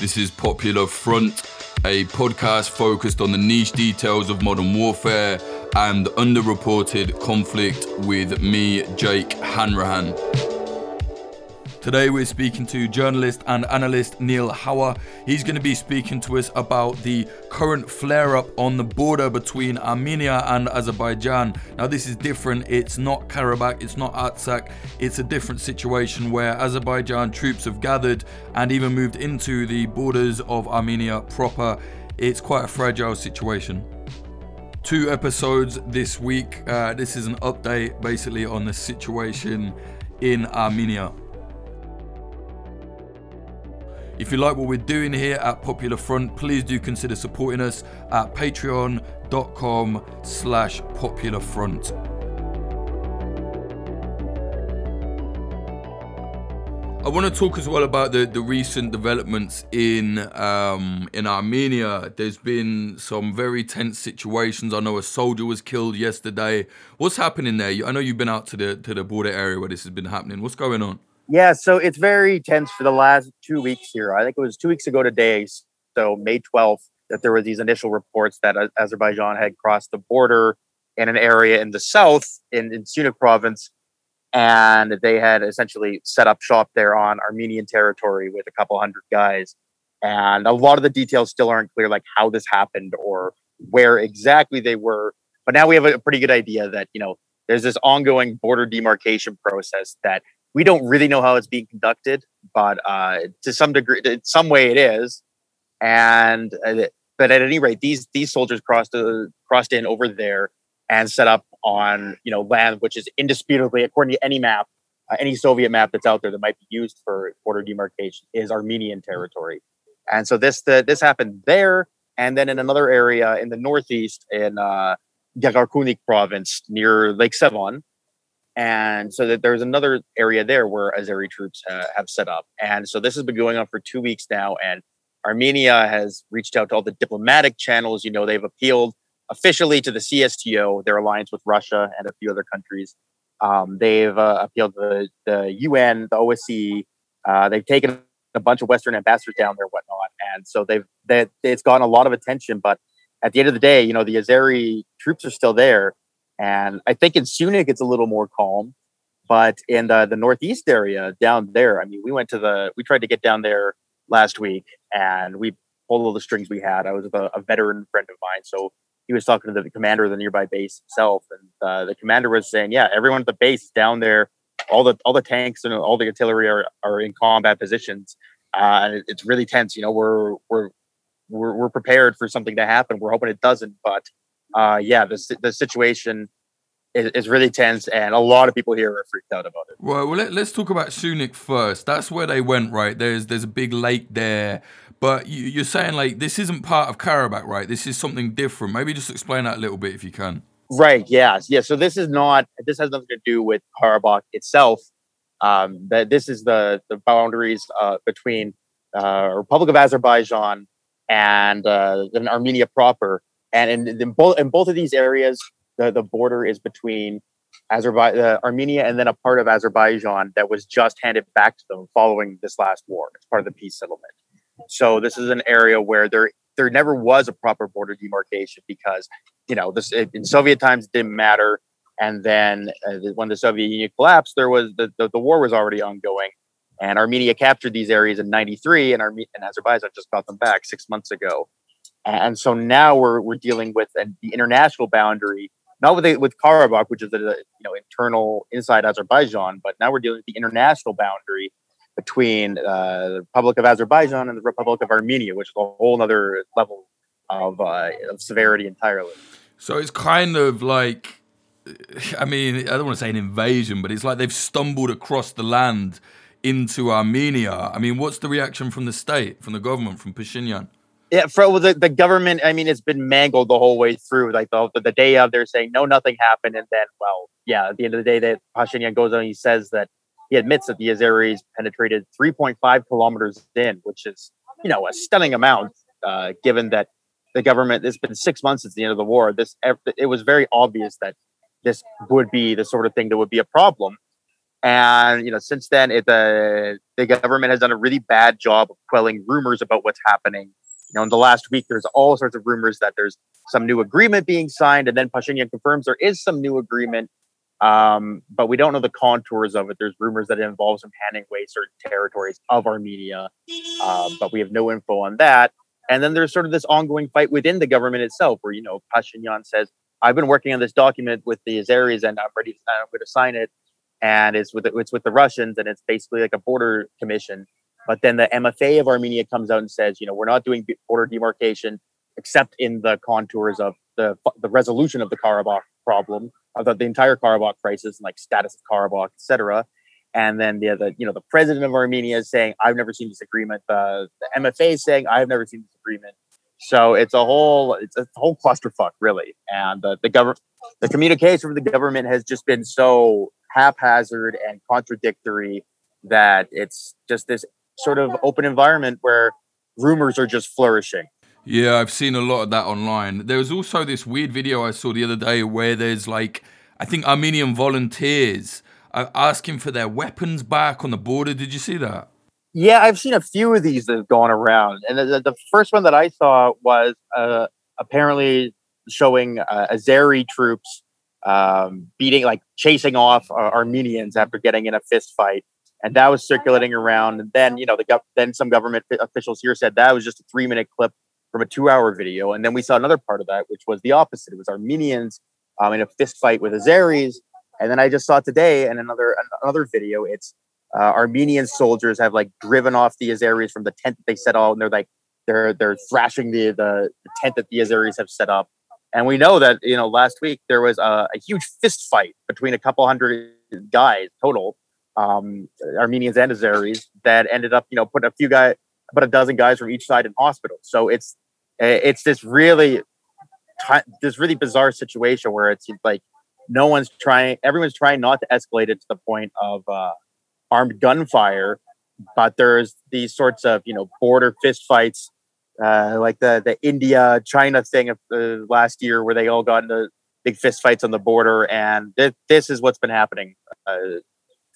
This is Popular Front, a podcast focused on the niche details of modern warfare and underreported conflict with me, Jake Hanrahan. Today we're speaking to journalist and analyst Neil Hauer. He's going to be speaking to us about the current flare up on the border between Armenia and Azerbaijan. Now, this is different. It's not Karabakh, it's not Artsakh. It's a different situation where Azerbaijan troops have gathered and even moved into the borders of Armenia proper. It's quite a fragile situation two episodes this week. Uh, this is an update basically on the situation in Armenia. If you like what we're doing here at Popular Front, please do consider supporting us at patreon.com slash popularfront. I want to talk as well about the, the recent developments in um, in Armenia. There's been some very tense situations. I know a soldier was killed yesterday. What's happening there? I know you've been out to the to the border area where this has been happening. What's going on? Yeah, so it's very tense for the last two weeks here. I think it was two weeks ago today, so May 12th, that there were these initial reports that Azerbaijan had crossed the border in an area in the south, in, in Syunik province, and they had essentially set up shop there on Armenian territory with a couple hundred guys. And a lot of the details still aren't clear, like how this happened or where exactly they were. But now we have a pretty good idea that, you know, there's this ongoing border demarcation process that we don't really know how it's being conducted, but uh, to some degree, in some way, it is. And uh, but at any rate, these these soldiers crossed uh, crossed in over there and set up on you know land which is indisputably, according to any map, uh, any Soviet map that's out there that might be used for border demarcation, is Armenian territory. And so this the, this happened there, and then in another area in the northeast in uh, Gegharkunik province near Lake Sevan, and so that there's another area there where Azeri troops uh, have set up. And so this has been going on for two weeks now. And Armenia has reached out to all the diplomatic channels. You know, they've appealed officially to the CSTO, their alliance with Russia and a few other countries. Um, they've uh, appealed to the, the, UN, the OSCE. Uh, they've taken a bunch of Western ambassadors down there, whatnot, and so they've they, it's gotten a lot of attention. But at the end of the day, you know, the Azeri troops are still there, and I think in Syunik it's a little more calm, but in the, the northeast area down there, I mean, we went to the we tried to get down there last week, and we pulled all the strings we had. I was with a, a veteran friend of mine, so he was talking to the commander of the nearby base himself, and uh, the commander was saying, "Yeah, everyone at the base down there, all the all the tanks and all the artillery are, are in combat positions, uh, and it, it's really tense. You know, we're we're we're we're prepared for something to happen. We're hoping it doesn't, but uh, yeah, the the situation is, is, really tense, and a lot of people here are freaked out about it. Well, well let, us talk about Syunik first. That's where they went, right? There's there's a big lake there, but you, are saying like this isn't part of Karabakh, right? This is something different. Maybe just explain that a little bit if you can. Right. Yes. Yeah. So this is not. This has nothing to do with Karabakh itself. Um, that this is the the boundaries uh, between uh, Republic of Azerbaijan and uh, Armenia proper. And in, in, both in both of these areas, the, the border is between Azerbaijan, uh, Armenia, and then a part of Azerbaijan that was just handed back to them following this last war. It's part of the peace settlement. So this is an area where there there never was a proper border demarcation because you know this in Soviet times it didn't matter, and then uh, when the Soviet Union collapsed, there was the, the, the war was already ongoing, and Armenia captured these areas in '93, and, Arme- and Azerbaijan just got them back six months ago. And so now we're, we're dealing with the international boundary, not with with Karabakh, which is a you know internal inside Azerbaijan, but now we're dealing with the international boundary between uh, the Republic of Azerbaijan and the Republic of Armenia, which is a whole other level of, uh, of severity entirely. So it's kind of like, I mean, I don't want to say an invasion, but it's like they've stumbled across the land into Armenia. I mean, what's the reaction from the state, from the government, from Pashinyan? Yeah, for the, the government, I mean, it's been mangled the whole way through. Like the, the day of, they're saying no, nothing happened, and then, well, yeah, at the end of the day, that Pashinyan goes on, he says that he admits that the Azeris penetrated 3.5 kilometers in, which is, you know, a stunning amount, uh, given that the government. It's been six months since the end of the war. This it was very obvious that this would be the sort of thing that would be a problem. And you know, since then, it, the government has done a really bad job of quelling rumors about what's happening. You know, in the last week, there's all sorts of rumors that there's some new agreement being signed, and then Pashinyan confirms there is some new agreement, um, but we don't know the contours of it. There's rumors that it involves him handing away certain territories of Armenia, uh, but we have no info on that. And then there's sort of this ongoing fight within the government itself, where you know Pashinyan says, "I've been working on this document with the Azeris, and I'm ready. To, I'm going to sign it." And it's with the, it's with the Russians, and it's basically like a border commission. But then the MFA of Armenia comes out and says, you know, we're not doing border demarcation except in the contours of the the resolution of the Karabakh problem, of the, the entire Karabakh crisis, and like status of Karabakh, etc. And then the, the you know the president of Armenia is saying, "I've never seen this agreement." The, the MFA is saying, "I've never seen this agreement." So it's a whole it's a whole clusterfuck, really. And the the government, the communication from the government has just been so haphazard and contradictory that it's just this sort of open environment where rumors are just flourishing. Yeah, I've seen a lot of that online. There was also this weird video I saw the other day where there's like, I think Armenian volunteers are asking for their weapons back on the border. Did you see that? Yeah, I've seen a few of these that have gone around. And the, the first one that I saw was uh, apparently showing uh, Azeri troops um, beating, like chasing off uh, Armenians after getting in a fist fight. And that was circulating around. And then, you know, the gov- then some government officials here said that was just a three minute clip from a two hour video. And then we saw another part of that, which was the opposite. It was Armenians um, in a fist fight with Azeris. And then I just saw today in another another video, it's uh, Armenian soldiers have like driven off the Azeris from the tent that they set out, and they're like they're they're thrashing the, the the tent that the Azeris have set up. And we know that you know last week there was a, a huge fist fight between a couple hundred guys total, um, Armenians and Azeris, that ended up you know putting a few guys about a dozen guys from each side in hospital. So it's eh, it's this really this really bizarre situation where it's like no one's trying, everyone's trying not to escalate it to the point of uh, armed gunfire, but there's these sorts of you know border fistfights, uh, like the the India China thing of uh, last year where they all got into big fistfights on the border, and th- this is what's been happening uh,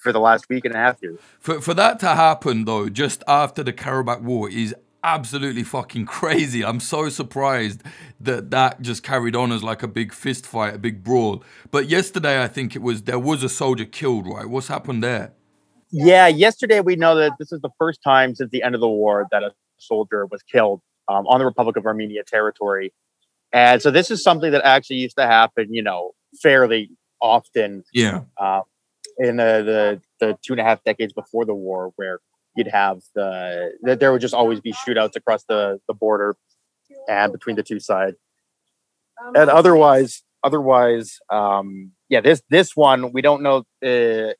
for the last week and a half here. For for that to happen though, just after the Karabakh War, is absolutely fucking crazy. I'm so surprised that that just carried on as like a big fist fight, a big brawl. But yesterday, I think it was there was a soldier killed. Right? What's happened there? Yeah, yesterday we know that this is the first time since the end of the war that a soldier was killed um, on the Republic of Armenia territory. And so this is something that actually used to happen, you know, fairly often. Yeah. Uh, in the, the the two and a half decades before the war, where you'd have the that there would just always be shootouts across the the border and between the two sides. And otherwise, otherwise, um, yeah, this this one we don't know uh,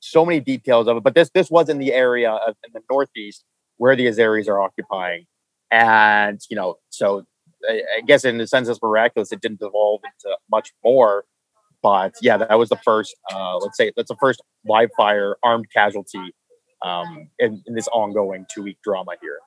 so many details of it, but this this was in the area of in the northeast where the Azeris are occupying, and you know, so I, I guess in the sense it's miraculous it didn't evolve into much more. But yeah, that was the first. Uh, let's say that's the first live fire armed casualty um, in, in this ongoing two week drama here.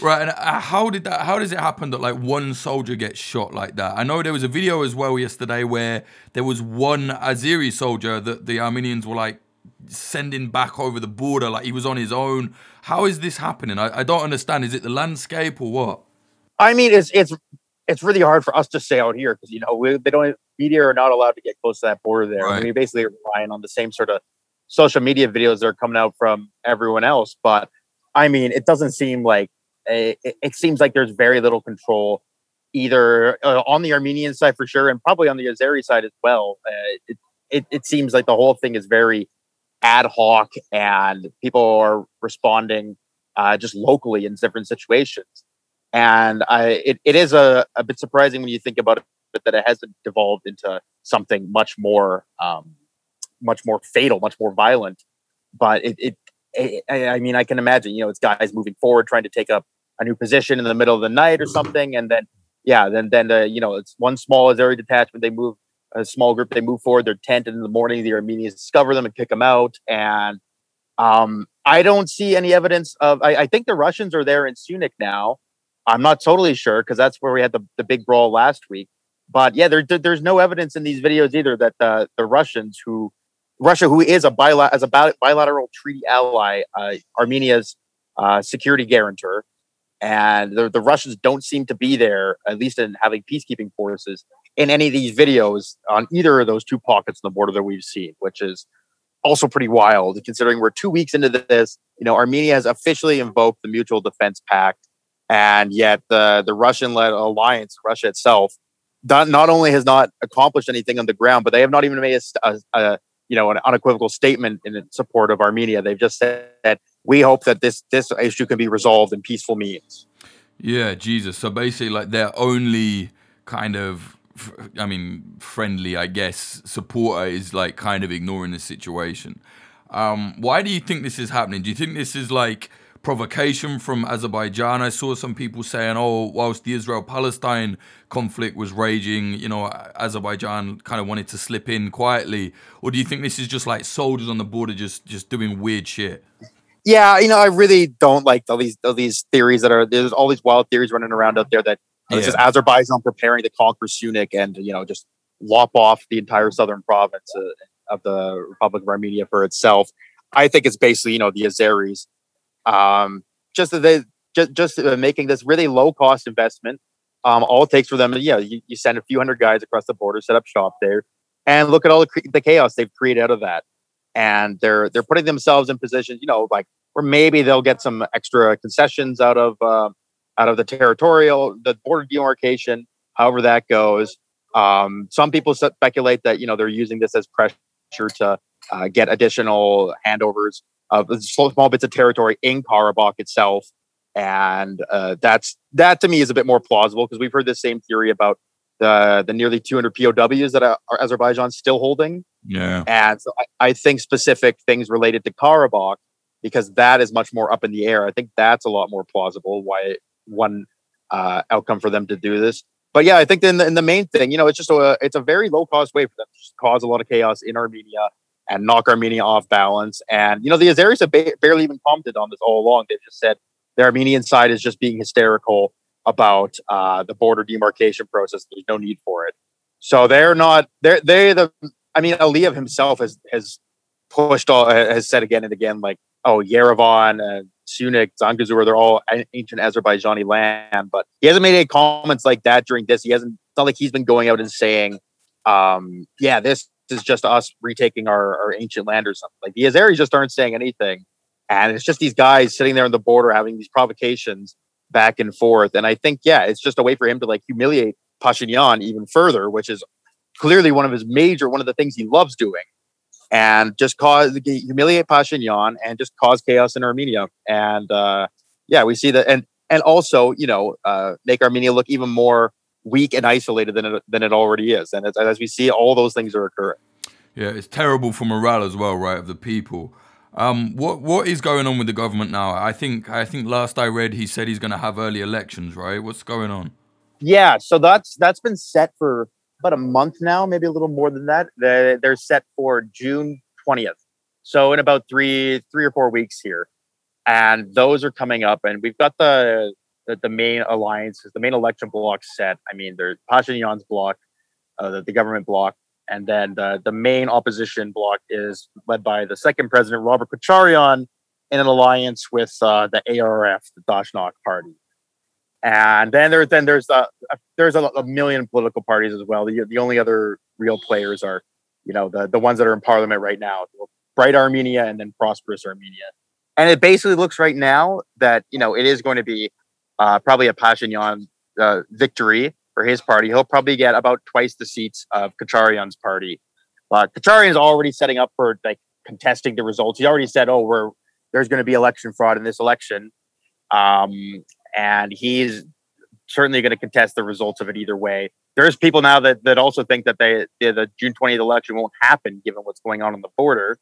Right, and uh, how did that? How does it happen that like one soldier gets shot like that? I know there was a video as well yesterday where there was one Azeri soldier that the Armenians were like sending back over the border, like he was on his own. How is this happening? I, I don't understand. Is it the landscape or what? I mean, it's it's it's really hard for us to say out here because you know we, they don't media are not allowed to get close to that border there. Right. I mean, we basically relying on the same sort of social media videos that are coming out from everyone else. But I mean, it doesn't seem like a, it, it, seems like there's very little control either uh, on the Armenian side for sure, and probably on the Azeri side as well. Uh, it, it, it seems like the whole thing is very ad hoc, and people are responding uh, just locally in different situations. And I, it, it is a, a bit surprising when you think about it that it hasn't devolved into something much more um, much more fatal, much more violent. But it, it, it, I mean, I can imagine, you know, it's guys moving forward, trying to take up a new position in the middle of the night or something, and then, yeah, then then uh, you know, it's one small Azeri detachment. They move a small group. They move forward their tent, and in the morning, the Armenians discover them and kick them out. And um, I don't see any evidence of. I, I think the Russians are there in Syunik now. I'm not totally sure because that's where we had the, the big brawl last week. But yeah, there, there's no evidence in these videos either that the, the Russians who Russia, who is a bilateral as a bilateral treaty ally, uh, Armenia's uh, security guarantor, and the, the Russians don't seem to be there, at least in having peacekeeping forces in any of these videos on either of those two pockets on the border that we've seen, which is also pretty wild considering we're two weeks into this. You know, Armenia has officially invoked the Mutual Defense Pact, and yet the the Russian-led alliance, Russia itself, not, not only has not accomplished anything on the ground, but they have not even made a, a, a you know an unequivocal statement in support of Armenia. They've just said that we hope that this this issue can be resolved in peaceful means. Yeah, Jesus. So basically, like their only kind of, I mean, friendly, I guess, supporter is like kind of ignoring the situation. Um, why do you think this is happening? Do you think this is like provocation from Azerbaijan? I saw some people saying, oh, whilst the Israel Palestine conflict was raging, you know, Azerbaijan kind of wanted to slip in quietly. Or do you think this is just like soldiers on the border just, just doing weird shit? yeah, you know, I really don't like all these all these theories that are there's all these wild theories running around out there that yeah. this is Azerbaijan preparing to conquer Syunik and you know just lop off the entire southern province uh, of the Republic of Armenia for itself. I think it's basically you know the Azeris, um, just they just just making this really low cost investment. Um, all it takes for them, yeah, you, you send a few hundred guys across the border, set up shop there, and look at all the, the chaos they've created out of that and they're they're putting themselves in positions, you know, like where maybe they'll get some extra concessions out of uh, out of the territorial the border demarcation, however that goes. Um, some people speculate that you know they're using this as pressure to uh, get additional handovers of small, small bits of territory in Karabakh itself, and uh, that's that to me is a bit more plausible because we've heard the same theory about the the nearly 200 POWs that Azerbaijan's still holding. Yeah. And so I, I, think specific things related to Karabakh, because that is much more up in the air. I think that's a lot more plausible why one uh, outcome for them to do this. But yeah, I think then the, in the main thing, you know, it's just a it's a very low cost way for them to cause a lot of chaos in Armenia and knock Armenia off balance. And you know, the Azeris have ba- barely even commented on this all along. They've just said the Armenian side is just being hysterical about uh, the border demarcation process. There's no need for it. So they're not. They're they the. I mean, Aliyev himself has has pushed all has said again and again like, oh, Yerevan and Syunik, Zangezur, they're all ancient Azerbaijani land. But he hasn't made any comments like that during this. He hasn't. It's not like he's been going out and saying, um, yeah, this is just us retaking our, our ancient land or something. Like the Azeris just aren't saying anything. And it's just these guys sitting there on the border having these provocations back and forth. And I think, yeah, it's just a way for him to like humiliate Pashinyan even further, which is clearly one of his major, one of the things he loves doing. And just cause humiliate Pashinyan and just cause chaos in Armenia. And uh, yeah, we see that, and and also you know uh, make Armenia look even more weak and isolated than it than it already is. And as, as we see, all those things are occurring. Yeah, it's terrible for morale as well, right, of the people. Um, what what is going on with the government now? I think I think last I read, he said he's going to have early elections. Right? What's going on? Yeah, so that's that's been set for about a month now, maybe a little more than that. They're set for June twentieth, so in about three three or four weeks here, and those are coming up. And we've got the the, the main alliances, the main election block set. I mean, there's Pashinyan's block, uh, the, the government block, and then the, the main opposition bloc is led by the second president, Robert Kocharyan, in an alliance with uh, the ARF, the Dashnak party. And then there, then there's a, a there's a, a, million political parties as well. The, the only other real players are, you know, the, the ones that are in parliament right now, Bright Armenia and then Prosperous Armenia. And it basically looks right now that, you know, it is going to be uh, probably a Pashinyan uh, victory for his party, he'll probably get about twice the seats of Kocharyan's party. Uh, Kocharyan's already setting up for like contesting the results. He already said, "Oh, we're there's going to be election fraud in this election," um, and he's certainly going to contest the results of it either way. There's people now that that also think that they the, the June 20th election won't happen given what's going on on the border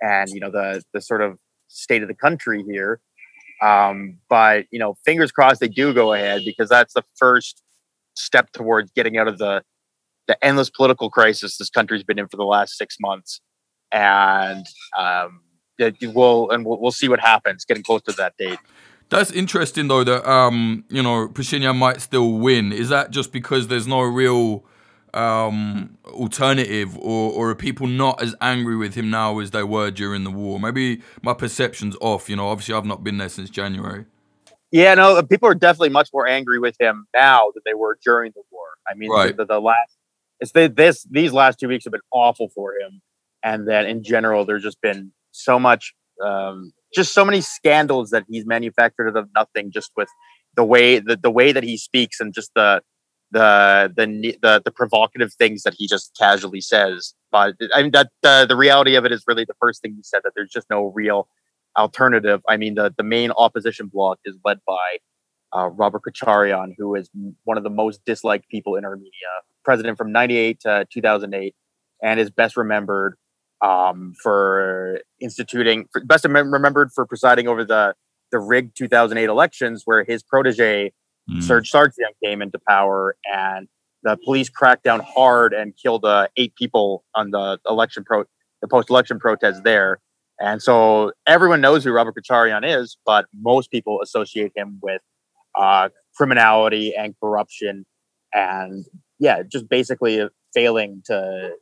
and you know the the sort of state of the country here. Um, but you know, fingers crossed they do go ahead because that's the first step towards getting out of the the endless political crisis this country's been in for the last six months, and um, we'll and we'll, we'll see what happens getting close to that date. That's interesting though that um, you know Pashinyan might still win. Is that just because there's no real um, alternative, or, or are people not as angry with him now as they were during the war? Maybe my perception's off. You know, obviously I've not been there since January. Yeah, no, people are definitely much more angry with him now than they were during the war. I mean, right. the, the, last it's the, this these last two weeks have been awful for him, and then in general, there's just been so much, um, just so many scandals that he's manufactured out of nothing, just with the way the, the way that he speaks and just the the the the, the provocative things that he just casually says. But I mean that the the reality of it is really the first thing he said that there's just no real alternative. I mean the the main opposition bloc is led by uh, Robert Kocharyan, who is one of the most disliked people in Armenia, president from '98 to 2008, and is best remembered um, for instituting, for, best remembered for presiding over the the rigged 2008 elections, where his protege mm. Serge Sargsyan came into power, and the police cracked down hard and killed uh, eight people on the election pro the post election protest there. And so everyone knows who Robert Kocharyan is, but most people associate him with uh, criminality and corruption, and yeah, just basically failing to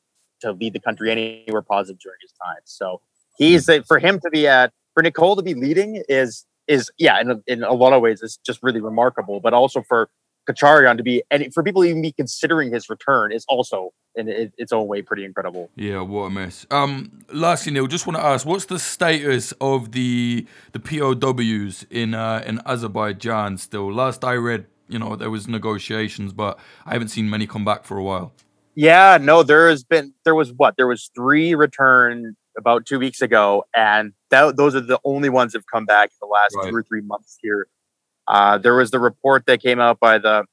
to lead the country anywhere positive during his time. So he's for him to be at for Nikol to be leading is is yeah in a, in a lot of ways it's just really remarkable but also for Kocharyan to be and for people even be considering his return is also in its own way pretty incredible. Yeah, what a mess. Um, lastly, Neil, just want to ask, what's the status of the the POWs in uh, in Azerbaijan? Still, last I read, you know, there was negotiations, but I haven't seen many come back for a while. Yeah, no, there has been there was what there was three return about two weeks ago, and that, those are the only ones that have come back in the last right. two or three months here. Uh, there was the report that came out by the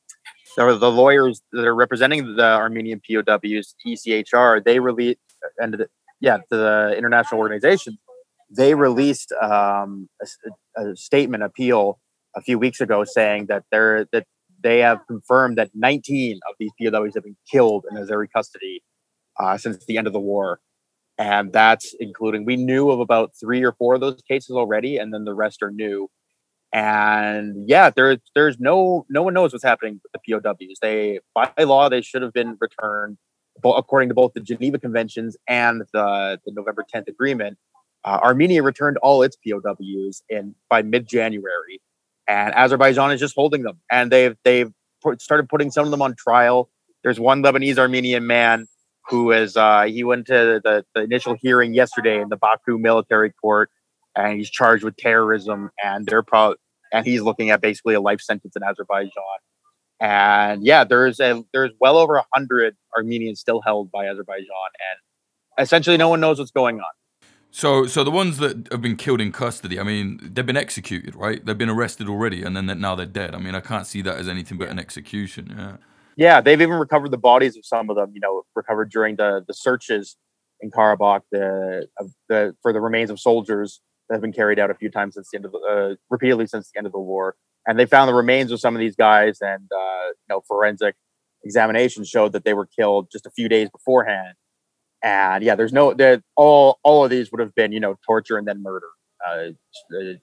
the, the lawyers that are representing the Armenian POWs, ECHR. They released and the, yeah, the international organization. They released um, a, a statement appeal a few weeks ago saying that they're that they have confirmed that 19 of these POWs have been killed in Azeri custody uh, since the end of the war and that's including we knew of about three or four of those cases already and then the rest are new. And yeah there, there's no no one knows what's happening with the pows they by law they should have been returned according to both the geneva conventions and the, the november 10th agreement. Uh, armenia returned all its pows in by mid-january. And azerbaijan is just holding them. And they've they've put, started putting some of them on trial. There's one lebanese armenian man who is uh, he went to the, the initial hearing yesterday in the Baku military court, and he's charged with terrorism, and they're pro- and he's looking at basically a life sentence in Azerbaijan. And yeah, there's a there's well over a hundred Armenians still held by Azerbaijan, and essentially no one knows what's going on. So, so the ones that have been killed in custody, I mean, they've been executed, right? They've been arrested already, and then now they're dead. I mean, I can't see that as anything but an execution. Yeah. Yeah, they've even recovered the bodies of some of them. You know, recovered during the the searches in Karabakh, the the for the remains of soldiers that have been carried out a few times since the end of the, uh, repeatedly since the end of the war. And they found the remains of some of these guys, and uh, you know, forensic examination showed that they were killed just a few days beforehand. And yeah, there's no there all all of these would have been you know torture and then murder, uh,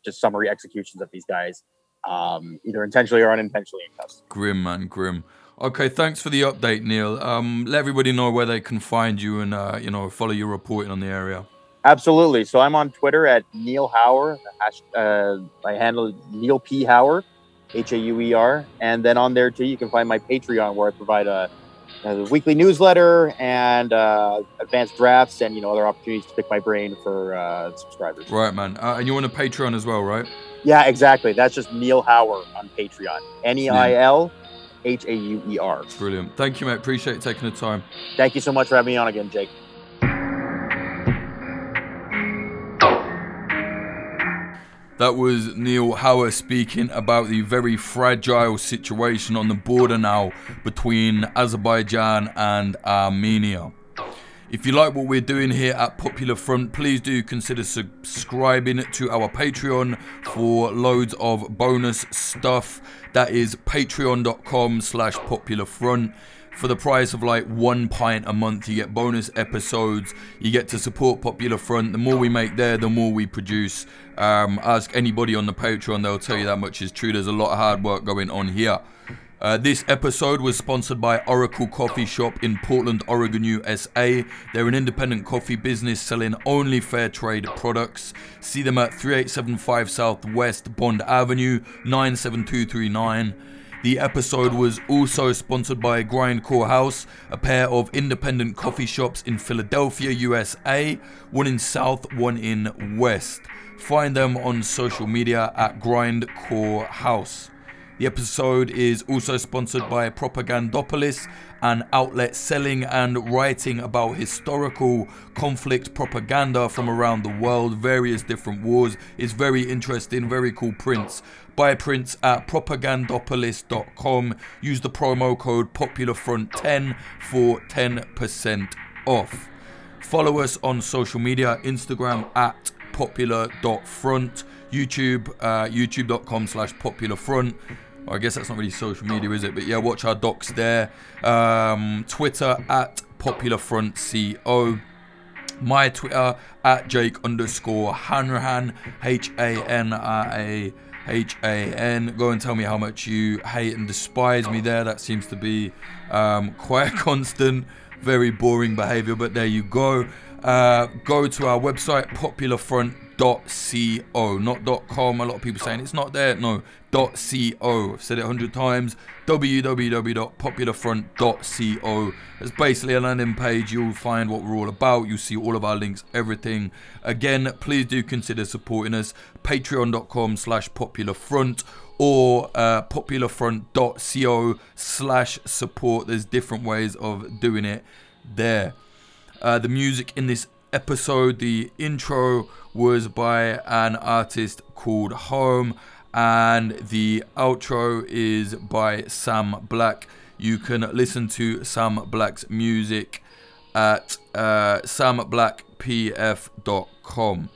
just summary executions of these guys, um, either intentionally or unintentionally in. Grim man, grim. Okay, thanks for the update, Neil. Um, let everybody know where they can find you and uh, you know follow your reporting on the area. Absolutely. So I'm on Twitter at Neil Hauer. Uh, I handle Neil P Hauer, H A U E R, and then on there too you can find my Patreon where I provide a, a weekly newsletter and uh, advanced drafts and you know other opportunities to pick my brain for uh, subscribers. Right, man. Uh, and you're on a Patreon as well, right? Yeah, exactly. That's just Neil Hauer on Patreon. N E I L H A U E R. Brilliant. Thank you, mate. Appreciate taking the time. Thank you so much for having me on again, Jake. That was Neil Hauer speaking about the very fragile situation on the border now between Azerbaijan and Armenia. If you like what we're doing here at Popular Front, please do consider subscribing to our Patreon for loads of bonus stuff. That is patreon.com slash popular front. For the price of like one pint a month, you get bonus episodes. You get to support Popular Front. The more we make there, the more we produce. Um, ask anybody on the Patreon, they'll tell you that much is true. There's a lot of hard work going on here. Uh, this episode was sponsored by Oracle Coffee Shop in Portland, Oregon, USA. They're an independent coffee business selling only fair trade products. See them at 3875 Southwest Bond Avenue, 97239. The episode was also sponsored by Grindcore House, a pair of independent coffee shops in Philadelphia, USA, one in South, one in West. Find them on social media at Grindcore House. The episode is also sponsored by Propagandopolis, an outlet selling and writing about historical conflict propaganda from around the world, various different wars. It's very interesting, very cool prints. Buy prints at propagandopolis.com. Use the promo code POPULARFRONT10 for 10% off. Follow us on social media Instagram at popular.front, YouTube, uh, youtube.com slash popularfront. I guess that's not really social media, is it? But yeah, watch our docs there. Um, Twitter at popularfrontco. My Twitter at Jake underscore Hanrahan, H A N R A H A N. Go and tell me how much you hate and despise me there. That seems to be um, quite constant, very boring behavior, but there you go. Uh, go to our website, popularfront.co, not dot .com. A lot of people saying it's not there. No, dot .co. I've said it a hundred times. www.popularfront.co. It's basically a landing page. You'll find what we're all about. You'll see all of our links, everything. Again, please do consider supporting us. Patreon.com slash popularfront or uh, popularfront.co slash support. There's different ways of doing it there. Uh, the music in this episode, the intro was by an artist called Home, and the outro is by Sam Black. You can listen to Sam Black's music at uh, samblackpf.com.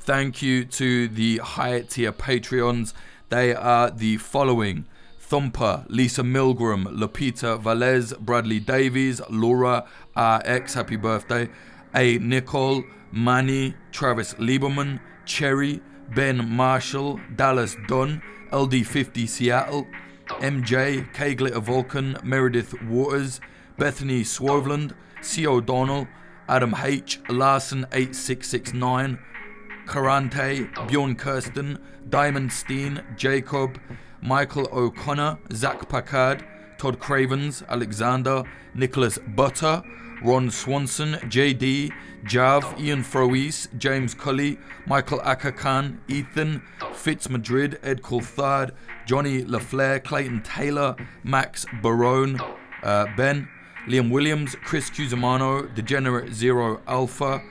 Thank you to the high tier Patreons. They are the following. Thumper, Lisa Milgram, Lapita Valez, Bradley Davies, Laura RX, happy birthday, A. Nicole, Manny, Travis Lieberman, Cherry, Ben Marshall, Dallas Dunn, LD50 Seattle, MJ, K Glitter Vulcan, Meredith Waters, Bethany Swoveland, C. O'Donnell, Adam H. Larson 8669, Karante, Bjorn Kirsten, Diamond Steen, Jacob, Michael O'Connor, Zach Packard, Todd Cravens, Alexander, Nicholas Butter, Ron Swanson, JD, Jav, Ian Froese, James Cully, Michael Akakan, Ethan, Fitz Madrid, Ed Coulthard, Johnny LaFleur, Clayton Taylor, Max Barone, uh, Ben, Liam Williams, Chris Cusimano, Degenerate Zero Alpha,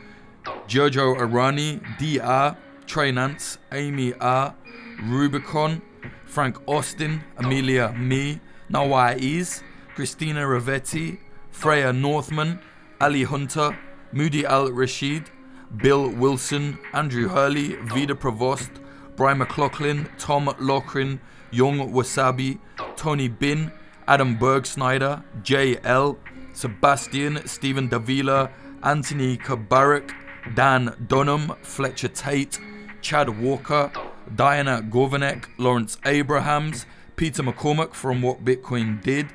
Jojo Arani, DR, Trey Nance, Amy R, Rubicon, Frank Austin, Amelia Me, Nawaiz, Christina Ravetti, Freya Northman, Ali Hunter, Moody Al Rashid, Bill Wilson, Andrew Hurley, Vida Provost, Brian McLaughlin, Tom Lochrin, Young Wasabi, Tony Bin, Adam Bergsnyder, J.L., Sebastian, Stephen Davila, Anthony Kabarak, Dan Dunham, Fletcher Tate, Chad Walker, Diana Govanek, Lawrence Abrahams, Peter McCormack from What Bitcoin Did,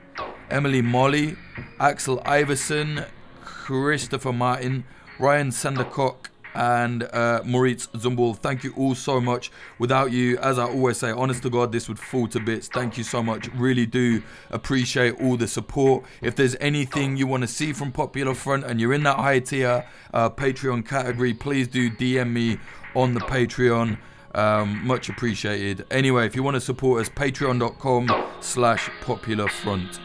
Emily Molly, Axel Iverson, Christopher Martin, Ryan Sandercock, and uh, Moritz Zumbul. Thank you all so much. Without you, as I always say, honest to God, this would fall to bits. Thank you so much. Really do appreciate all the support. If there's anything you want to see from Popular Front and you're in that high tier uh, Patreon category, please do DM me on the Patreon. Um, much appreciated. Anyway, if you want to support us, patreon.com slash popular front.